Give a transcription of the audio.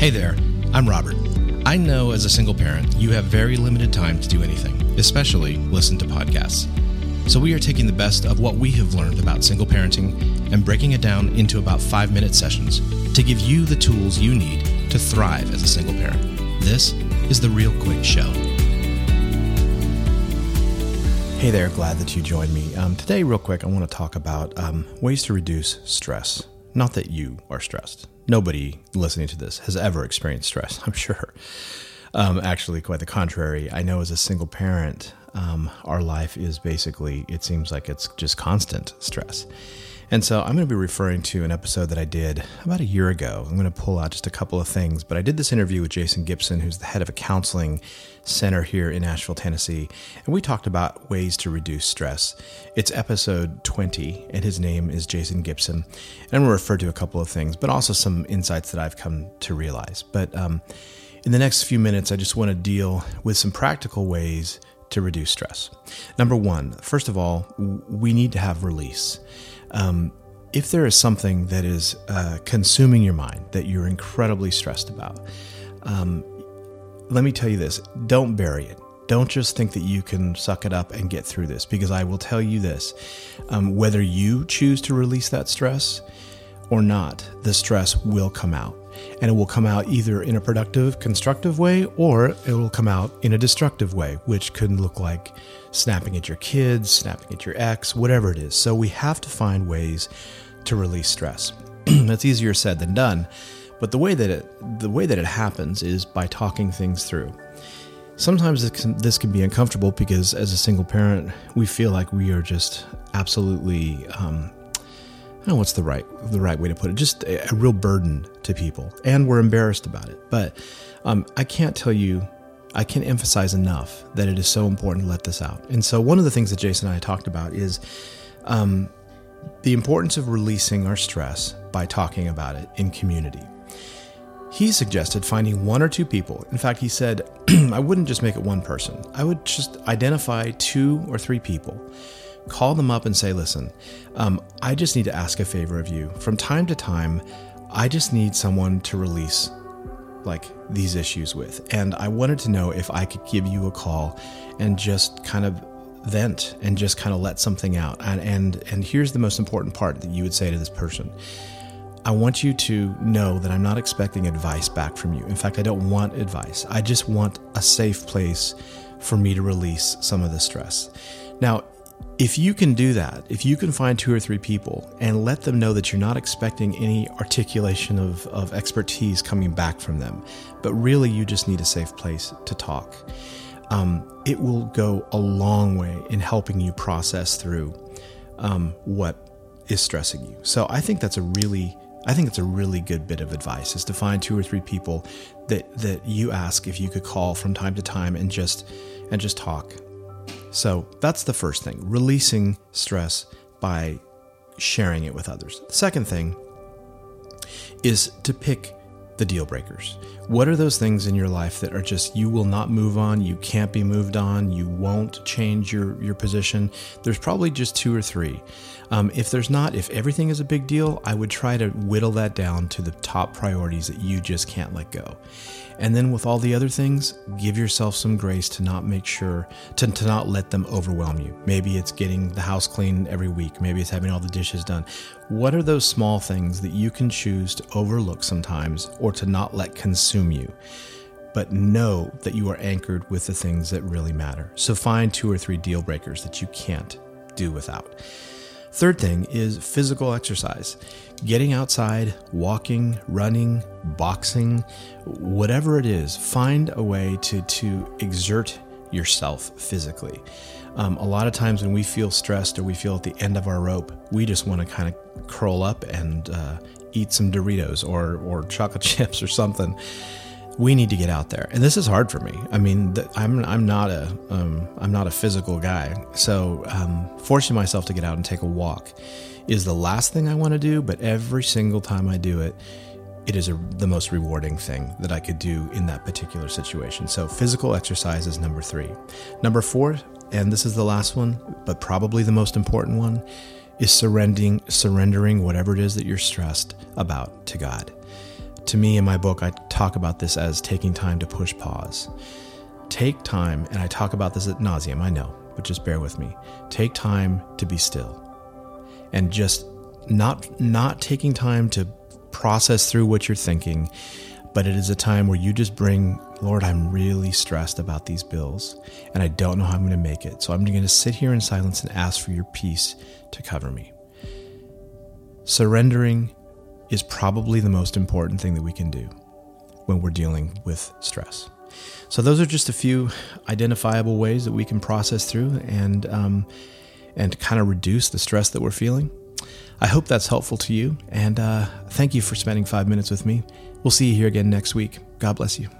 Hey there, I'm Robert. I know as a single parent, you have very limited time to do anything, especially listen to podcasts. So we are taking the best of what we have learned about single parenting and breaking it down into about five minute sessions to give you the tools you need to thrive as a single parent. This is the Real Quick Show. Hey there, glad that you joined me. Um, today, real quick, I want to talk about um, ways to reduce stress. Not that you are stressed. Nobody listening to this has ever experienced stress, I'm sure. Um, actually, quite the contrary. I know as a single parent, um, our life is basically, it seems like it's just constant stress. And so I'm going to be referring to an episode that I did about a year ago. I'm going to pull out just a couple of things, but I did this interview with Jason Gibson, who's the head of a counseling center here in Nashville, Tennessee, and we talked about ways to reduce stress. It's episode 20, and his name is Jason Gibson. And I'm going to refer to a couple of things, but also some insights that I've come to realize. But um, in the next few minutes, I just want to deal with some practical ways to reduce stress. Number one, first of all, we need to have release. Um, if there is something that is uh, consuming your mind that you're incredibly stressed about, um, let me tell you this. Don't bury it. Don't just think that you can suck it up and get through this, because I will tell you this. Um, whether you choose to release that stress or not, the stress will come out and it will come out either in a productive, constructive way or it will come out in a destructive way, which could look like snapping at your kids, snapping at your ex, whatever it is. So we have to find ways to release stress. That's easier said than done, but the way that it the way that it happens is by talking things through. Sometimes this can, this can be uncomfortable because as a single parent, we feel like we are just absolutely um, know what's the right the right way to put it. Just a, a real burden to people, and we're embarrassed about it. But um, I can't tell you, I can't emphasize enough that it is so important to let this out. And so, one of the things that Jason and I talked about is um, the importance of releasing our stress by talking about it in community. He suggested finding one or two people. In fact, he said, I wouldn't just make it one person. I would just identify two or three people call them up and say, listen, um, I just need to ask a favor of you. From time to time, I just need someone to release like these issues with. And I wanted to know if I could give you a call and just kind of vent and just kind of let something out. And and and here's the most important part that you would say to this person. I want you to know that I'm not expecting advice back from you. In fact, I don't want advice. I just want a safe place for me to release some of the stress. Now, if you can do that, if you can find two or three people and let them know that you're not expecting any articulation of, of expertise coming back from them, but really you just need a safe place to talk, um, it will go a long way in helping you process through um, what is stressing you. So I think that's a really I think it's a really good bit of advice is to find two or three people that that you ask if you could call from time to time and just and just talk so that's the first thing releasing stress by sharing it with others. The second thing is to pick the deal breakers. What are those things in your life that are just you will not move on, you can't be moved on, you won't change your your position? There's probably just two or three. Um, if there's not, if everything is a big deal, I would try to whittle that down to the top priorities that you just can't let go. And then with all the other things, give yourself some grace to not make sure, to, to not let them overwhelm you. Maybe it's getting the house clean every week, maybe it's having all the dishes done. What are those small things that you can choose to overlook sometimes or to not let consume you? But know that you are anchored with the things that really matter. So find two or three deal breakers that you can't do without. Third thing is physical exercise. Getting outside, walking, running, boxing, whatever it is, find a way to, to exert yourself physically. Um, a lot of times when we feel stressed or we feel at the end of our rope, we just want to kind of curl up and uh, eat some Doritos or, or chocolate chips or something we need to get out there, and this is hard for me. I mean, I'm I'm not a am um, not a physical guy, so um, forcing myself to get out and take a walk is the last thing I want to do. But every single time I do it, it is a, the most rewarding thing that I could do in that particular situation. So physical exercise is number three. Number four, and this is the last one, but probably the most important one, is surrendering surrendering whatever it is that you're stressed about to God To me, in my book, I talk about this as taking time to push pause. Take time, and I talk about this at nauseum, I know, but just bear with me. Take time to be still. And just not not taking time to process through what you're thinking, but it is a time where you just bring, Lord, I'm really stressed about these bills and I don't know how I'm going to make it. So I'm going to sit here in silence and ask for your peace to cover me. Surrendering is probably the most important thing that we can do when we're dealing with stress. So those are just a few identifiable ways that we can process through and um, and kind of reduce the stress that we're feeling. I hope that's helpful to you, and uh, thank you for spending five minutes with me. We'll see you here again next week. God bless you.